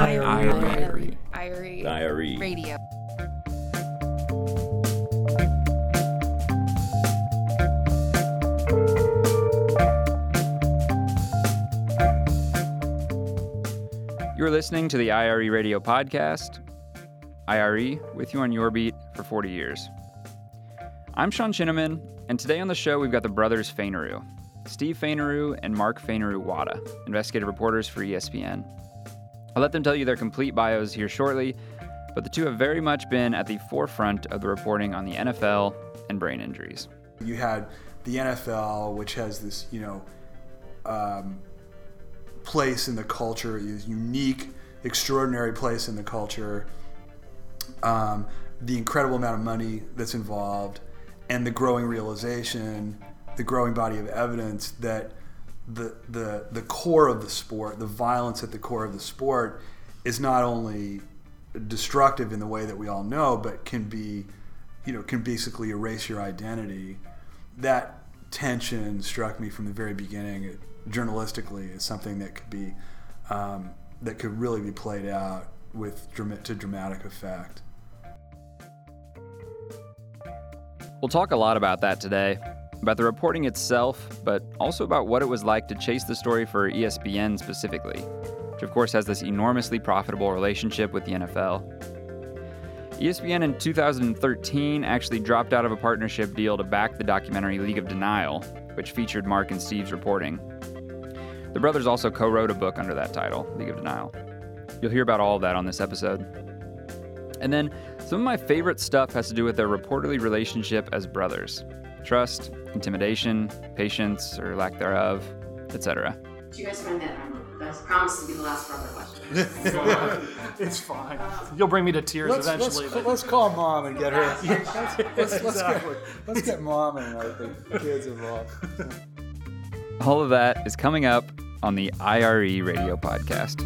IRE. IRE. Diary. Radio. You're listening to the IRE Radio Podcast. IRE, with you on your beat for 40 years. I'm Sean Chinnaman, and today on the show we've got the brothers Fainaru, Steve Fainaru and Mark Fainaru Wada, investigative reporters for ESPN. I'll let them tell you their complete bios here shortly, but the two have very much been at the forefront of the reporting on the NFL and brain injuries. You had the NFL, which has this, you know, um, place in the culture, this unique, extraordinary place in the culture. Um, the incredible amount of money that's involved, and the growing realization, the growing body of evidence that the the the core of the sport, the violence at the core of the sport, is not only destructive in the way that we all know, but can be, you know, can basically erase your identity. That tension struck me from the very beginning, journalistically, as something that could be, um, that could really be played out with to dramatic effect. We'll talk a lot about that today, about the reporting itself, but also about what it was like to chase the story for ESPN specifically, which of course has this enormously profitable relationship with the NFL. ESPN in 2013 actually dropped out of a partnership deal to back the documentary League of Denial, which featured Mark and Steve's reporting. The brothers also co wrote a book under that title, League of Denial. You'll hear about all of that on this episode. And then some of my favorite stuff has to do with their reportedly relationship as brothers trust, intimidation, patience, or lack thereof, etc. Do you guys find that that promises to be the last brother question? It's fine. You'll bring me to tears Let's, eventually. let's, let's call mom and get her. let's, let's, Exactly. get, let's get mom and like, the kids involved. All of that is coming up on the IRE radio podcast.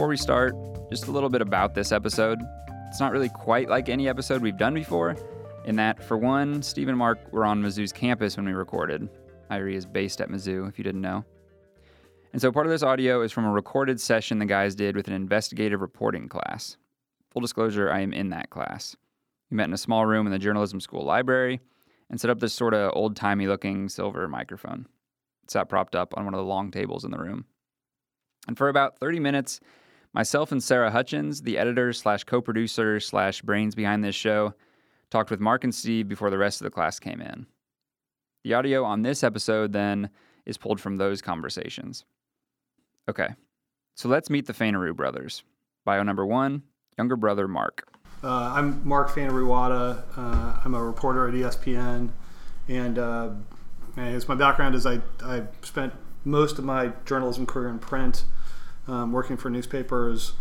Before we start, just a little bit about this episode. It's not really quite like any episode we've done before, in that, for one, Steve and Mark were on Mizzou's campus when we recorded. IRE is based at Mizzou, if you didn't know. And so part of this audio is from a recorded session the guys did with an investigative reporting class. Full disclosure, I am in that class. We met in a small room in the journalism school library and set up this sort of old timey looking silver microphone. It sat propped up on one of the long tables in the room. And for about 30 minutes, myself and Sarah Hutchins, the editor slash co producer slash brains behind this show, talked with Mark and Steve before the rest of the class came in. The audio on this episode, then, is pulled from those conversations. Okay, so let's meet the Fainaru brothers. Bio number one, younger brother Mark. Uh, I'm Mark Fainaru-Wada. Uh, I'm a reporter at ESPN, and uh, guess my background is I I spent most of my journalism career in print, um, working for newspapers,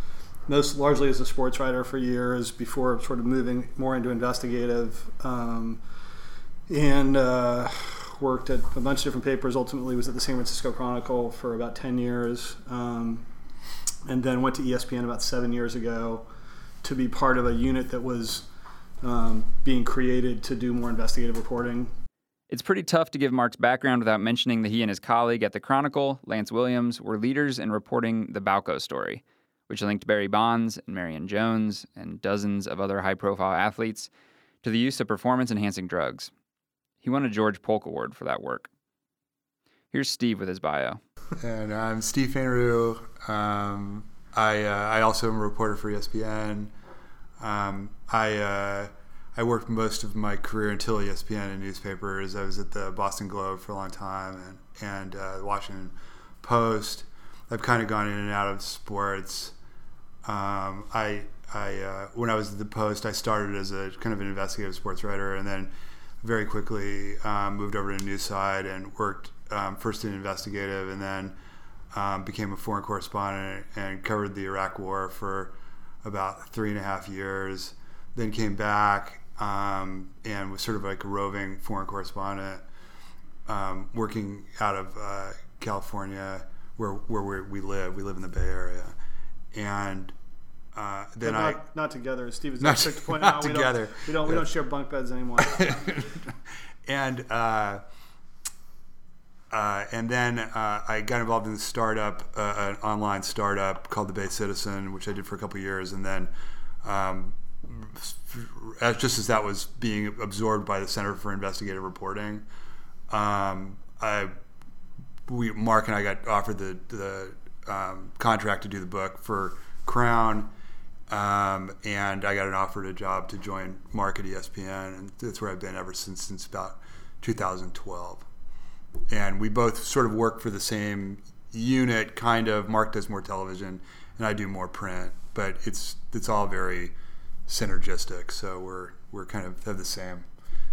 most largely as a sports writer for years before sort of moving more into investigative, um, and uh, worked at a bunch of different papers. Ultimately, was at the San Francisco Chronicle for about ten years, um, and then went to ESPN about seven years ago to be part of a unit that was um, being created to do more investigative reporting. It's pretty tough to give Mark's background without mentioning that he and his colleague at the Chronicle, Lance Williams, were leaders in reporting the Balco story, which linked Barry Bonds and Marion Jones and dozens of other high profile athletes to the use of performance enhancing drugs. He won a George Polk Award for that work. Here's Steve with his bio. And I'm Steve Fainaru. Um, I uh, I also am a reporter for ESPN. Um, I uh, I worked most of my career until ESPN and newspapers. I was at the Boston Globe for a long time and and uh, the Washington Post. I've kind of gone in and out of sports. Um, I I uh, when I was at the Post, I started as a kind of an investigative sports writer, and then very quickly um, moved over to Newside and worked um, first in investigative, and then um, became a foreign correspondent and covered the Iraq War for about three and a half years. Then came back um, and was sort of like a roving foreign correspondent, um, working out of uh, California where where we we live. We live in the Bay Area, and uh, then But I not, not together. Steve is Not- quick to point not out. We together. don't, we don't, we don't share bunk beds anymore. and uh, uh, and then uh, I got involved in a startup, uh, an online startup called the Bay Citizen, which I did for a couple of years, and then. Um, just as that was being absorbed by the Center for Investigative Reporting, um, I, we, Mark and I got offered the the um, contract to do the book for Crown, um, and I got an offer to job to join Mark at ESPN, and that's where I've been ever since since about 2012. And we both sort of work for the same unit, kind of. Mark does more television, and I do more print, but it's it's all very synergistic. So we're we're kind of have the same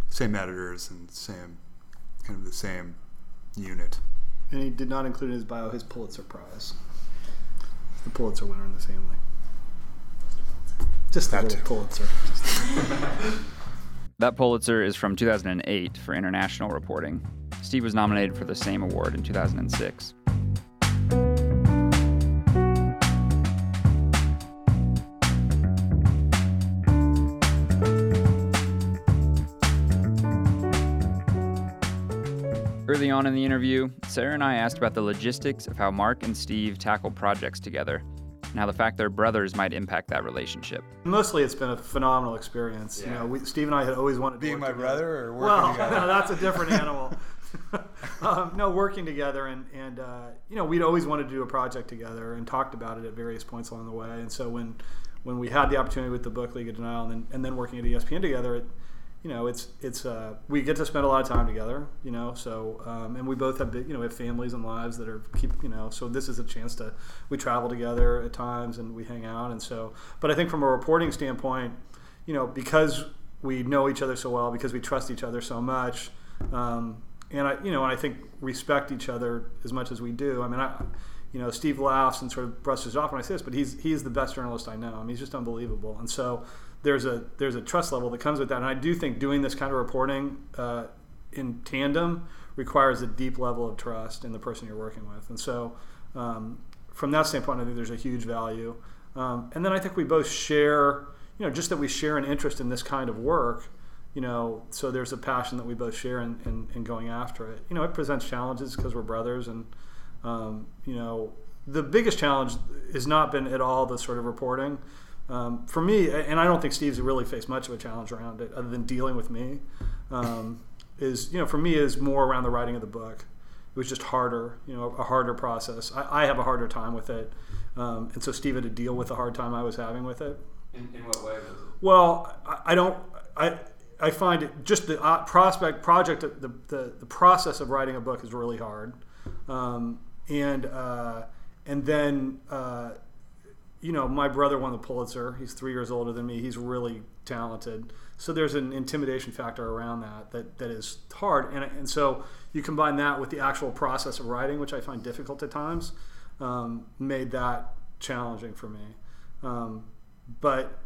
same editors and same kind of the same unit. and he did not include in his bio his Pulitzer Prize. The Pulitzer winner in the family. Just That little too. Pulitzer. That Pulitzer is from 2008 for international reporting. Steve was nominated for the same award in 2006. Early on in the interview, Sarah and I asked about the logistics of how Mark and Steve tackle projects together and how the fact they're brothers might impact that relationship. Mostly, it's been a phenomenal experience. You know, we, Steve and I had always wanted to Being work my together. brother or working well, together? no, that's a different animal. um, no, working together, and and uh, you know, we'd always wanted to do a project together and talked about it at various points along the way. And so when when we had the opportunity with the book League of Denial, and then and then working at ESPN together, it, you know, it's it's uh, we get to spend a lot of time together. You know, so um, and we both have you know have families and lives that are keep you know. So this is a chance to we travel together at times and we hang out, and so. But I think from a reporting standpoint, you know, because we know each other so well, because we trust each other so much, um, and I, you know, and I think respect each other as much as we do. I mean, I, you know, Steve laughs and sort of brushes off when I say this, but he's he's the best journalist I know. I mean, he's just unbelievable, and so there's a there's a trust level that comes with that, and I do think doing this kind of reporting uh, in tandem requires a deep level of trust in the person you're working with, and so um, from that standpoint, I think there's a huge value. Um, and then I think we both share, you know, just that we share an interest in this kind of work, you know, so there's a passion that we both share in, in, in going after it. You know, it presents challenges because we're brothers, and um, you know, the biggest challenge has not been at all the sort of reporting. Um, for me, and I don't think Steve's really faced much of a challenge around it, other than dealing with me. Um, is you know, for me, is more around the writing of the book. It was just harder, you know, a harder process. I, I have a harder time with it, um, and so Steve had to deal with the hard time I was having with it. In, in what way was it? Well, I, I don't. I I find it just the uh, prospect project. The, the the process of writing a book is really hard, um, and uh, and then uh, you know my brother won the Pulitzer. He's three years older than me. He's really talented. So there's an intimidation factor around that that, that is hard, and and so you combine that with the actual process of writing, which I find difficult at times, um, made that challenging for me. Um, but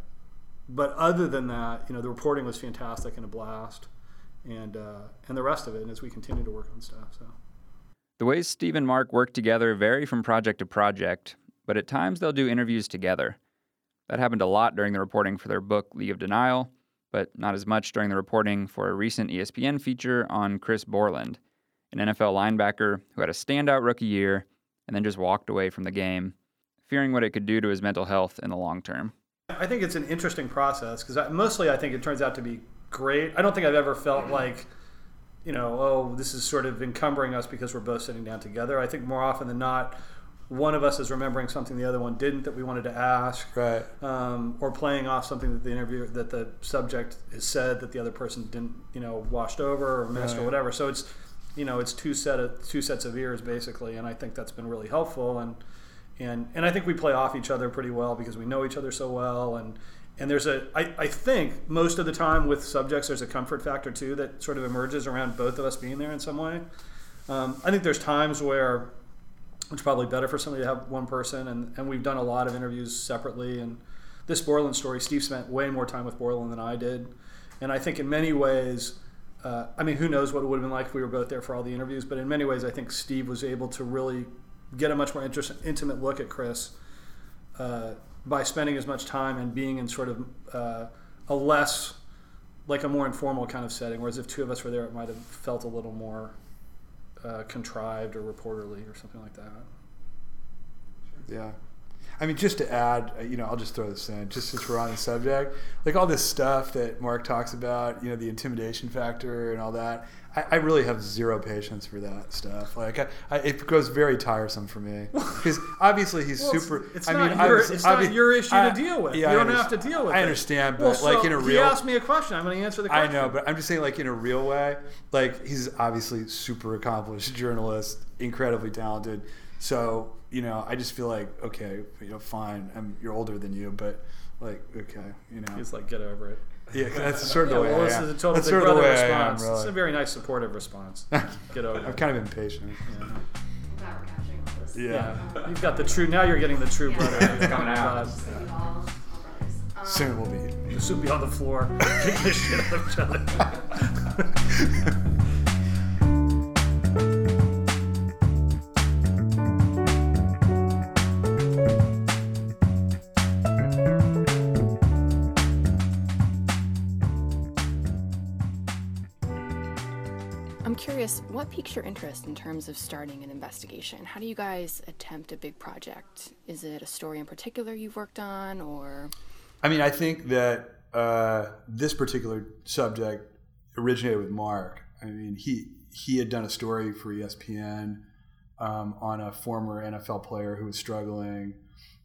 but other than that, you know, the reporting was fantastic and a blast, and uh, and the rest of it. And as we continue to work on stuff, so The ways Steve and Mark work together vary from project to project, but at times they'll do interviews together. That happened a lot during the reporting for their book League of Denial, but not as much during the reporting for a recent ESPN feature on Chris Borland, an NFL linebacker who had a standout rookie year and then just walked away from the game, fearing what it could do to his mental health in the long term. I think it's an interesting process because mostly I think it turns out to be great. I don't think I've ever felt like, you know, oh, this is sort of encumbering us because we're both sitting down together. I think more often than not, one of us is remembering something the other one didn't that we wanted to ask, Right. um, or playing off something that the interview that the subject has said that the other person didn't, you know, washed over or missed or whatever. So it's, you know, it's two set of two sets of ears basically, and I think that's been really helpful and and and I think we play off each other pretty well because we know each other so well and and there's a I, I think most of the time with subjects there's a comfort factor too that sort of emerges around both of us being there in some way. Um, I think there's times where it's probably better for somebody to have one person and, and we've done a lot of interviews separately and this Borland story Steve spent way more time with Borland than I did and I think in many ways uh, I mean who knows what it would have been like if we were both there for all the interviews but in many ways I think Steve was able to really get a much more interest, intimate look at Chris uh, by spending as much time and being in sort of uh, a less like a more informal kind of setting. Whereas if two of us were there, it might have felt a little more uh, contrived or reporterly or something like that. Yeah. I mean, just to add, uh, you know, I'll just throw this in, just since we're on the subject, like all this stuff that Mark talks about, you know, the intimidation factor and all that. I, I really have zero patience for that stuff. Like, I, I, it goes very tiresome for me because obviously he's Well, super. It's, I not, mean, your, obviously- it's not your issue I- to deal with. yeah, you I don't have to deal with I it. understand, but Well, like so in a real. he asked me a question. I'm going to answer the I know, but I'm just saying, like in a real way, like he's obviously super accomplished journalist, incredibly talented. So you know, I just feel like, okay, you know, fine. I'm you're older than you, but like, okay, you know, He's like, get over it. yeah, that's sort of Yeah, the way well, this is a total that's big sort brother way I am, response. It's a very nice, supportive response. Get over I'm it. kind of impatient. Yeah. I'm glad we're capturing all this. Yeah. Yeah. You've got the true. Now you're getting the true Yeah. brother. It's coming out. So we all, all. Um, Soon we'll be. The soup be on the floor, kicking the shit out of each other. Curious, what piques your interest in terms of starting an investigation? How do you guys attempt a big project? Is it a story in particular you've worked on, or I mean, I think that uh, this particular subject originated with Mark. I mean, he he had done a story for ESPN um, on a former NFL player who was struggling,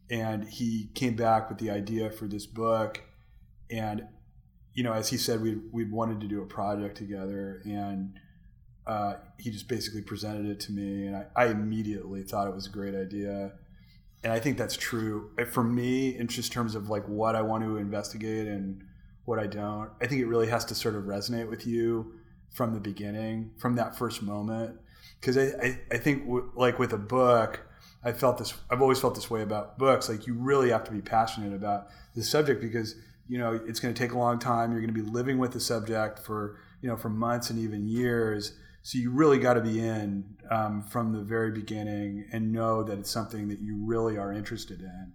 and he came back with the idea for this book. And you know, as he said, we we wanted to do a project together, and uh, he just basically presented it to me, and I, I immediately thought it was a great idea and I think that's true for me in just terms of like what I want to investigate and what I don't. I think it really has to sort of resonate with you from the beginning, from that first moment. Because I, I, I think w- like with a book, I felt this. I've always felt this way about books. Like you really have to be passionate about the subject because you know it's going to take a long time. You're going to be living with the subject for you know for months and even years. So you really got to be in um, from the very beginning and know that it's something that you really are interested in.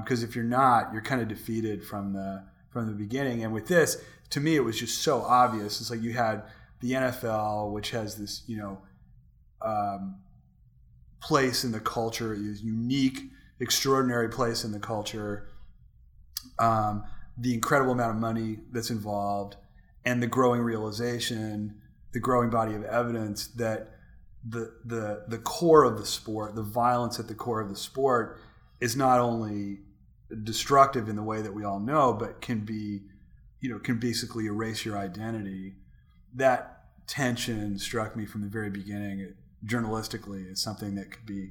Because if you're not, you're kind of defeated from the from the beginning. And with this, to me, it was just so obvious. It's like you had the NFL, which has this you know um, place in the culture, this unique, extraordinary place in the culture. Um, the incredible amount of money that's involved, and the growing realization the growing body of evidence that the the the core of the sport, the violence at the core of the sport, is not only destructive in the way that we all know, but can be, you know, can basically erase your identity. That tension struck me from the very beginning, journalistically, as something that could be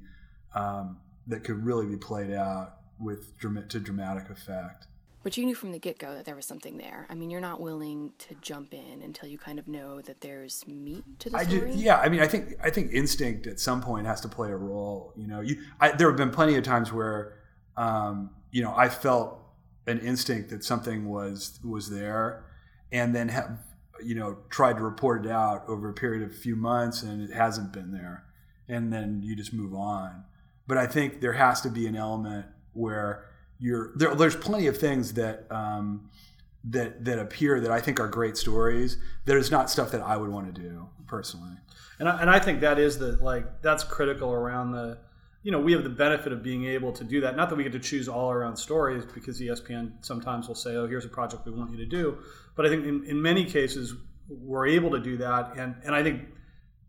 um, that could really be played out with to dramatic effect. But you knew from the get-go that there was something there. I mean, you're not willing to jump in until you kind of know that there's meat to the I story. do, yeah. I mean, I think I think instinct at some point has to play a role. You know, you I, there have been plenty of times where, um, you know, I felt an instinct that something was was there, and then have you know tried to report it out over a period of a few months, and it hasn't been there, and then you just move on. But I think there has to be an element where you're there. There's plenty of things that. Um, that, that appear that I think are great stories. That is not stuff that I would want to do personally. And I, and I think that is the like that's critical around the you know we have the benefit of being able to do that not that we get to choose all our own stories because espn sometimes will say oh here's a project we want you to do but i think in, in many cases we're able to do that and and i think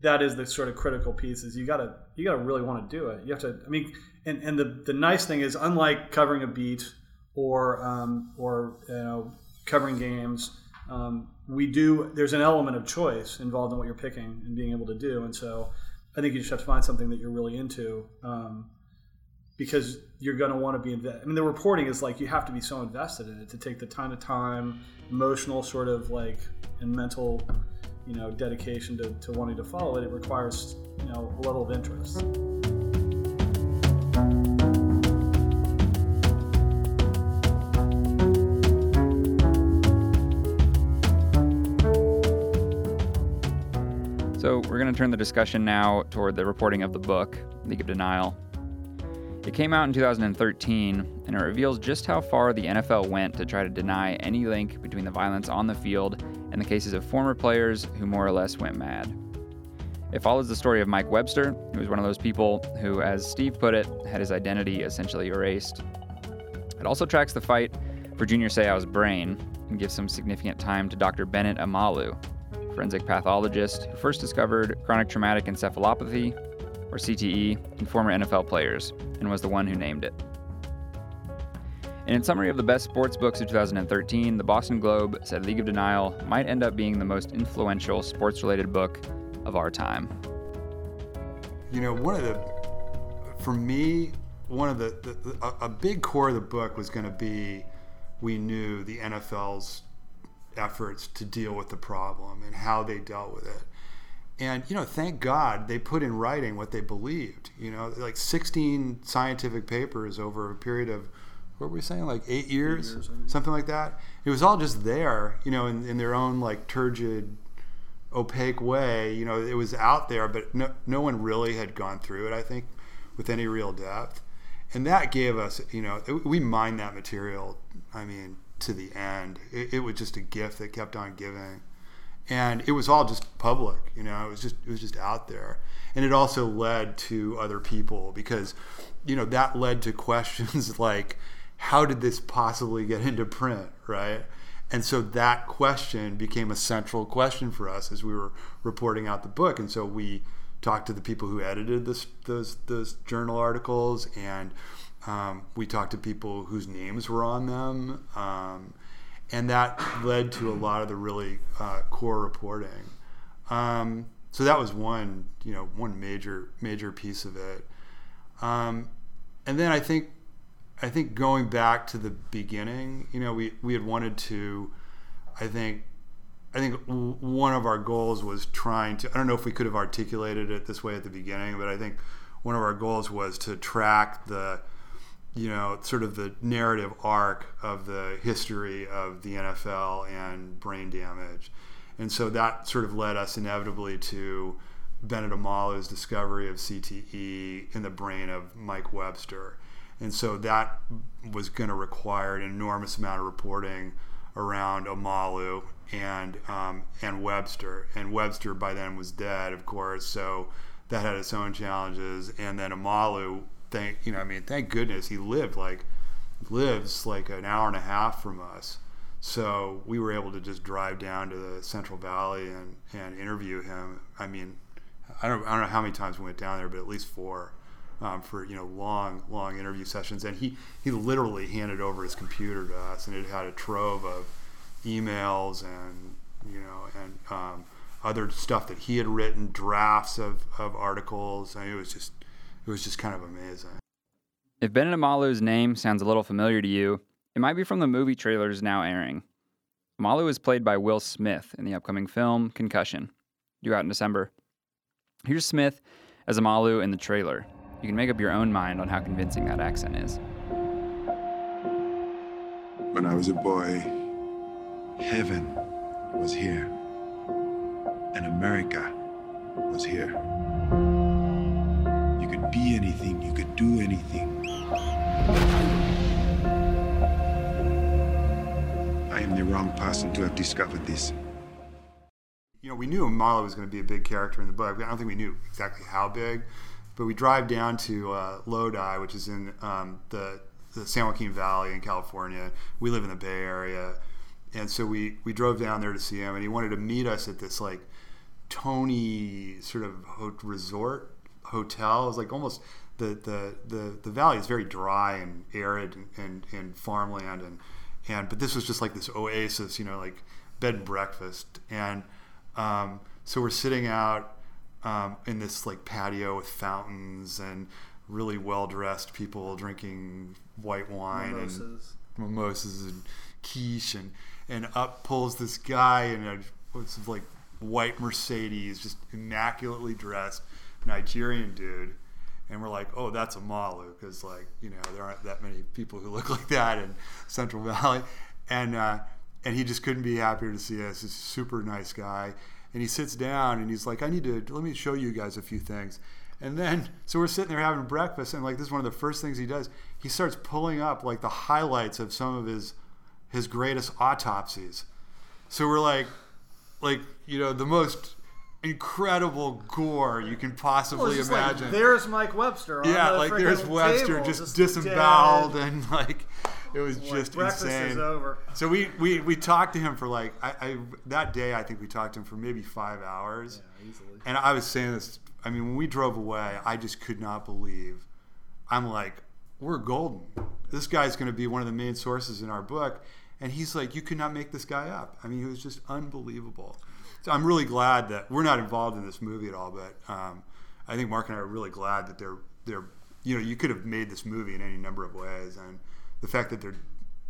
that is the sort of critical piece is you gotta you gotta really want to do it you have to i mean and and the the nice thing is unlike covering a beat or um, or you know covering games um, we do there's an element of choice involved in what you're picking and being able to do. And so i think you just have to find something that you're really into um, because you're going to want to be invested i mean the reporting is like you have to be so invested in it to take the time to time emotional sort of like and mental you know dedication to, to wanting to follow it it requires you know a level of interest So we're going to turn the discussion now toward the reporting of the book, League of Denial. It came out in 2013, and it reveals just how far the NFL went to try to deny any link between the violence on the field and the cases of former players who more or less went mad. It follows the story of Mike Webster, who was one of those people who, as Steve put it, had his identity essentially erased. It also tracks the fight for Junior Seau's brain and gives some significant time to Dr. Bennet Omalu, forensic pathologist who first discovered chronic traumatic encephalopathy, or CTE, in former NFL players and was the one who named it. And in summary of the best sports books of 2013, the Boston Globe said League of Denial might end up being the most influential sports related book of our time. You know, one of the, for me, one of the, the, the a big core of the book was going to be we knew the NFL's efforts to deal with the problem and how they dealt with it. And you know, thank God they put in writing what they believed. You know, like 16 scientific papers over a period of what were we saying, like eight years, eight years something like that. It was all just there, you know, in, in their own like turgid, opaque way. You know, it was out there, but no, no one really had gone through it. I think with any real depth, and that gave us, you know, we mined that material. I mean, to the end. It, it was just a gift that kept on giving. And it was all just public you know it was just it was just out there. And it also led to other people because you know that led to questions like how did this possibly get into print right? And so that question became a central question for us as we were reporting out the book. And so we talked to the people who edited this, those those journal articles and um, we talked to people whose names were on them um, and that led to a lot of the really uh, core reporting. Um, so that was one, you know, one major major piece of it. Um, and then I think, I think going back to the beginning, you know, we we had wanted to, I think. I think one of our goals was trying to. I don't know if we could have articulated it this way at the beginning, but I think one of our goals was to track the you know, sort of the narrative arc of the history of the NFL and brain damage. And so that sort of led us inevitably to Bennet Omalu's discovery of CTE in the brain of Mike Webster. And so that was going to require an enormous amount of reporting around Amalu and um, and Webster. And Webster by then was dead, of course, so that had its own challenges. And then Omalu thank you know, I mean, thank goodness he lived like lives like an hour and a half from us. So we were able to just drive down to the Central Valley and, and interview him. I mean, I don't, I don't know how many times we went down there, but at least four um, for you know long long interview sessions. And he he literally handed over his computer to us, and it had a trove of emails and you know and um, other stuff that he had written, drafts of, of articles. I mean, it was just it was just kind of amazing. If Bennet Omalu's name sounds a little familiar to you, it might be from the movie trailers now airing. Omalu is played by Will Smith in the upcoming film Concussion, due out in December. Here's Smith as Omalu in the trailer. You can make up your own mind on how convincing that accent is. When I was a boy, heaven was here, and America was here be anything, you could do anything. I am the wrong person to have discovered this. You know, we knew Omalu was going to be a big character in the book. I don't think we knew exactly how big, but we drive down to uh, Lodi, which is in um, the, the San Joaquin Valley in California. We live in the Bay Area. And so we, we drove down there to see him, and he wanted to meet us at this like Tony sort of resort hotel. It was like almost the the the, the valley is very dry and arid and, and, and farmland and and but this was just like this oasis, you know, like bed and breakfast. And um, so we're sitting out um, in this like patio with fountains and really well dressed people drinking white wine mimosas. and mimosas and quiche and and up pulls this guy in a like white Mercedes, just immaculately dressed Nigerian dude, and we're like, oh, that's Omalu because like you know there aren't that many people who look like that in Central Valley, and uh, and he just couldn't be happier to see us. He's a super nice guy, and he sits down and he's like, I need to let me show you guys a few things. And then, so we're sitting there having breakfast, and like this is one of the first things he does. He starts pulling up like the highlights of some of his his greatest autopsies. So we're like, like you know, the most incredible gore you can possibly it's just like, imagine. there's Mike Webster. Yeah, the like there's Webster table, just, disemboweled dead. and like it was Like, just insane. is over. So we, we we talked to him for like I, I that day I think we talked to him for maybe five hours. easily. And I was saying this. I mean, when we drove away, I just could not believe. I'm like, we're golden. This guy's going to be one of the main sources in our book. And he's like, you could not make this guy up. I mean, he was just unbelievable. I'm really glad that we're not involved in this movie at all. But um, I think Mark and I are really glad that they're they're you know you could have made this movie in any number of ways, and the fact that they're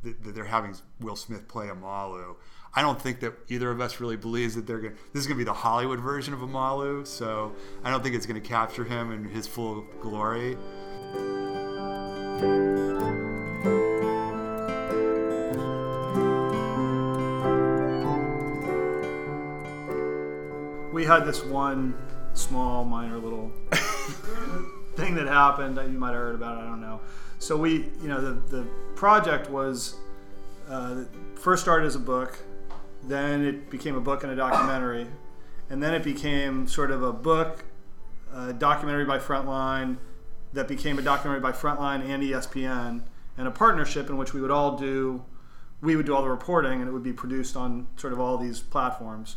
that that they're having Will Smith play Omalu. I don't think that either of us really believes that they're going. to This is going to be the Hollywood version of Omalu, so I don't think it's going to capture him in his full glory. We had this one small, minor little thing that happened that you might have heard about. I don't know. So we, you know, the the project was uh, first started as a book, then it became a book and a documentary, and then it became sort of a book, a documentary by Frontline, that became a documentary by Frontline and ESPN, and a partnership in which we would all do, we would do all the reporting, and it would be produced on sort of all these platforms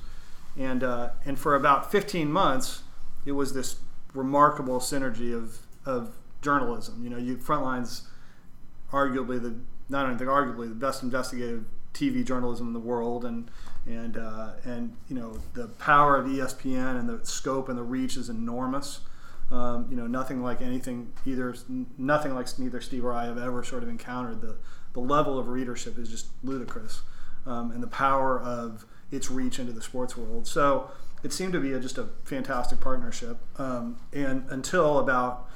and uh, and for about 15 months, it was this remarkable synergy of of journalism. You know, you Frontline's arguably the not only think arguably the best investigative TV journalism in the world, and and uh, and you know the power of ESPN and the scope and the reach is enormous. Um, you know, nothing like anything either, nothing like neither Steve or I have ever sort of encountered. The the level of readership is just ludicrous, um, and the power of its reach into the sports world. So it seemed to be a, just a fantastic partnership. Um, and until about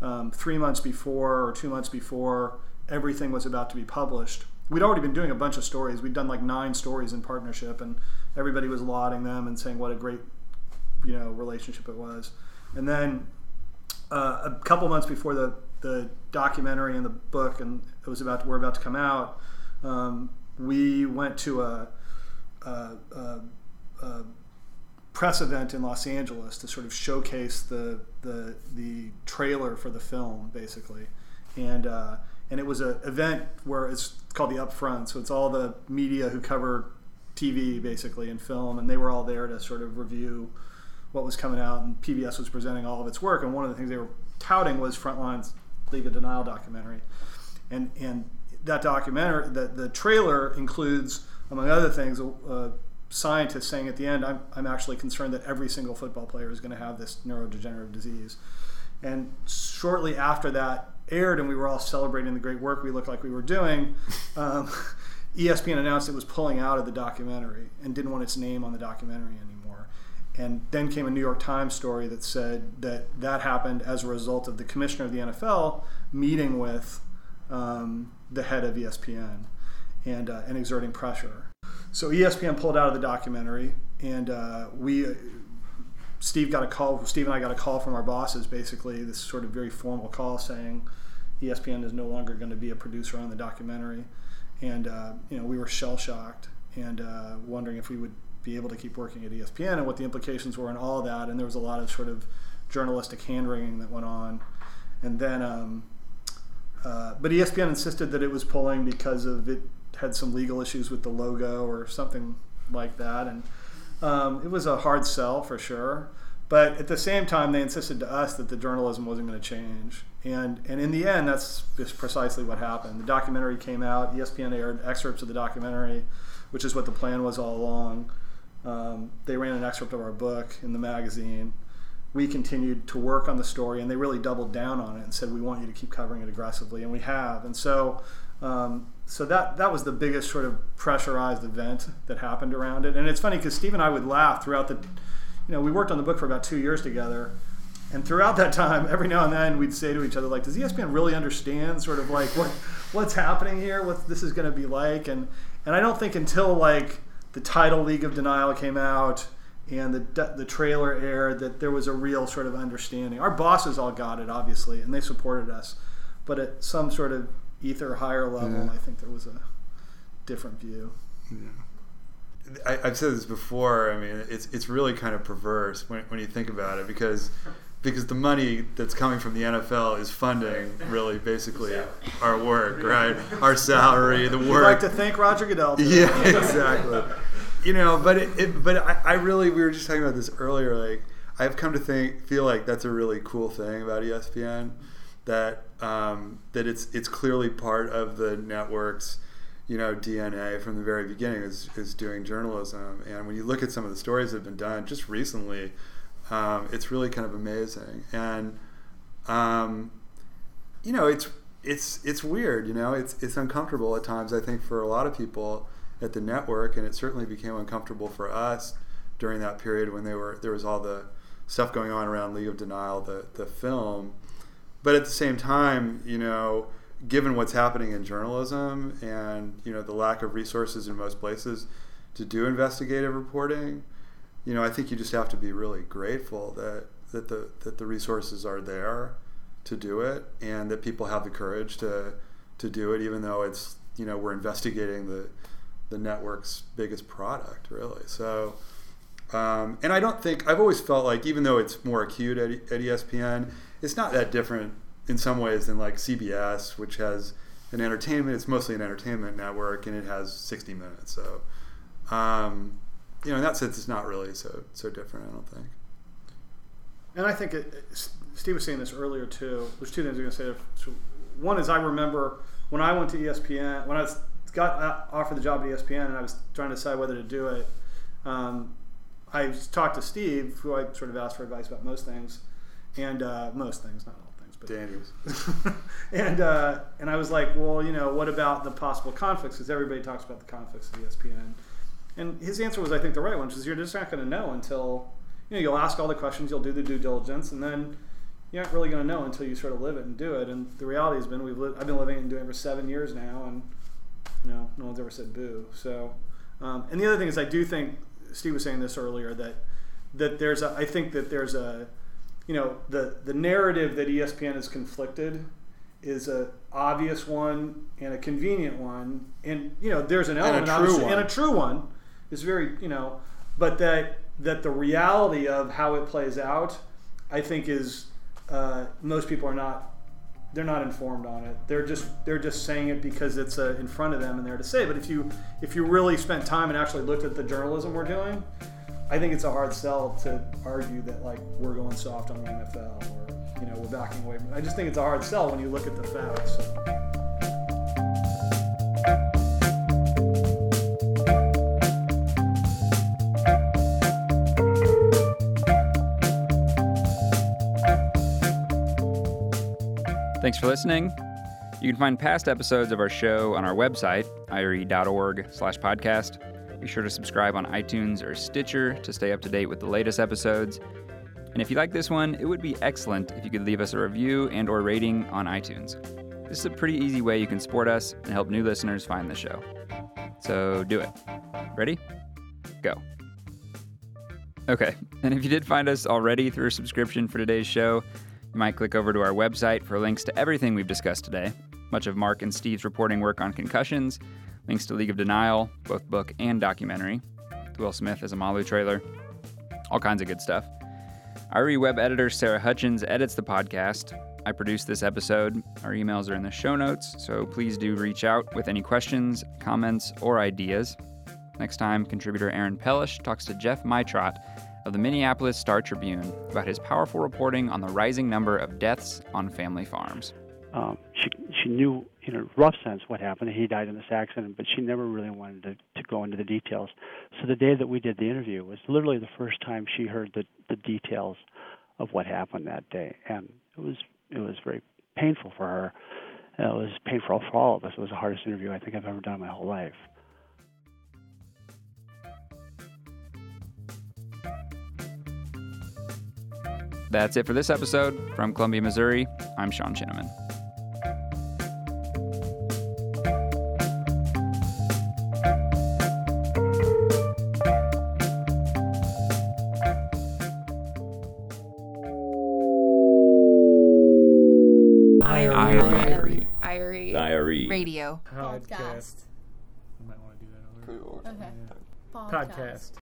um, three months before or two months before everything was about to be published, we'd already been doing a bunch of stories. We'd done like nine stories in partnership, and everybody was lauding them and saying what a great, you know, relationship it was. And then uh, a couple months before the the documentary and the book and it was about to, were about to come out, um, we went to a uh, uh, uh, press event in Los Angeles to sort of showcase the the, the trailer for the film, basically, and uh, and it was an event where it's called the Upfront, so it's all the media who cover TV basically and film, and they were all there to sort of review what was coming out, and PBS was presenting all of its work, and one of the things they were touting was Frontline's League of Denial documentary, and and that documentary, the the trailer includes among other things, a scientist saying at the end, I'm, I'm actually concerned that every single football player is going to have this neurodegenerative disease. And shortly after that aired, and we were all celebrating the great work we looked like we were doing, um, ESPN announced it was pulling out of the documentary and didn't want its name on the documentary anymore. And then came a New York Times story that said that that happened as a result of the commissioner of the NFL meeting with um, the head of ESPN and, uh, and exerting pressure. So ESPN pulled out of the documentary, and uh, we, Steve got a call. Steve and I got a call from our bosses, basically this sort of very formal call saying ESPN is no longer going to be a producer on the documentary, and uh, you know we were shell shocked and uh, wondering if we would be able to keep working at ESPN and what the implications were and all that. And there was a lot of sort of journalistic hand wringing that went on, and then. Um, uh, but ESPN insisted that it was pulling because of it had some legal issues with the logo or something like that, and um, it was a hard sell for sure. But at the same time, they insisted to us that the journalism wasn't going to change, and and in the end, that's just precisely what happened. The documentary came out. ESPN aired excerpts of the documentary, which is what the plan was all along. Um, they ran an excerpt of our book in the magazine we continued to work on the story and they really doubled down on it and said we want you to keep covering it aggressively and we have and so um, so that that was the biggest sort of pressurized event that happened around it. And it's funny because steve and i would laugh throughout the you know we worked on the book for about two years together. And throughout that time every now and then we'd say to each other like does espn really understand sort of like what what's happening here? What this is going to be like? And and i don't think until like the title league of denial came out and the the trailer aired, that there was a real sort of understanding. Our bosses all got it, obviously, and they supported us, but at some sort of ether higher level, Yeah. I think there was a different view. I, I've said this before. I mean, it's it's really kind of perverse when, when you think about it because because the money that's coming from the NFL is funding really basically our work, right? Our salary, the work. I'd work. like to thank Roger Goodell. Yeah, exactly. you know, but it, it but I, I really we were just talking about this earlier. Like I've come to think feel like that's a really cool thing about ESPN that um, that it's it's clearly part of the network's you know DNA from the very beginning is is doing journalism. And when you look at some of the stories that have been done just recently, um, it's really kind of amazing. And um, you know, it's it's it's weird. You know, it's it's uncomfortable at times. I think for a lot of people at the network, and it certainly became uncomfortable for us during that period when they were there was all the stuff going on around League of Denial, the the film. But at the same time, you know, given what's happening in journalism and you know the lack of resources in most places to do investigative reporting, you know, I think you just have to be really grateful that that the that the resources are there to do it and that people have the courage to to do it even though it's you know we're investigating the the network's biggest product really. So um, and I don't think I've always felt like even though it's more acute at, at ESPN it's not that different in some ways than like CBS which has an entertainment it's mostly an entertainment network and it has 60 minutes so um, you know in that sense it's not really so so different I don't think And I think it, Steve was saying this earlier too. There's two things I'm going to say. One is I remember when I went to ESPN, when I got uh, offered the job at ESPN and I was trying to decide whether to do it. Um, I talked to Steve, who I sort of asked for advice about most things, and uh, most things, not all things, but Daniels and uh, and I was like, well, you know, what about the possible conflicts? Because everybody talks about the conflicts of ESPN. And his answer was, I think, the right one, which is you're just not going to know until you know you'll ask all the questions, you'll do the due diligence, and then you're not really going to know until you sort of live it and do it. And the reality has been, we've li- I've been living it and doing it for seven years now, and you know, no one's ever said boo. So, um, and the other thing is, I do think Steve was saying this earlier that that there's a, I think that there's a, you know, the the narrative that ESPN is conflicted is a obvious one and a convenient one, and you know, there's an and a element true one. and a true one is very, you know, but that that the reality of how it plays out, I think is uh, most people are not they're not informed on it. They're just they're just saying it because it's uh, in front of them and they're to say. But if you if you really spent time and actually looked at the journalism we're doing, I think it's a hard sell to argue that like we're going soft on the NFL or you know we're backing away. I just think it's a hard sell when you look at the facts. So. Thanks for listening. You can find past episodes of our show on our website, ire.org slash podcast. Be sure to subscribe on iTunes or Stitcher to stay up to date with the latest episodes. And if you like this one, it would be excellent if you could leave us a review and or rating on iTunes. This is a pretty easy way you can support us and help new listeners find the show. So do it. Ready? Go. Okay, and if you did find us already through a subscription for today's show, you might click over to our website for links to everything we've discussed today. Much of Mark and Steve's reporting work on concussions, links to League of Denial, both book and documentary, to Will Smith as Omalu trailer, all kinds of good stuff. Our web editor Sarah Hutchins edits the podcast. I produce this episode. Our emails are in the show notes, so please do reach out with any questions, comments, or ideas. Next time, contributor Aaron Pellish talks to Jeff Meitrodt of the Minneapolis Star Tribune about his powerful reporting on the rising number of deaths on family farms. um, she she knew in a rough sense what happened. He died in this accident, but she never really wanted to, to go into the details. So the day that we did the interview was literally the first time she heard the, the details of what happened that day, and it was it was very painful for her. It was painful for all of us. It was the hardest interview I think I've ever done in my whole life. That's it for this episode. From Columbia, Missouri, I'm Sean Chinnaman. Diary. Radio. Podcast. I might want to do that over. Okay. Podcast.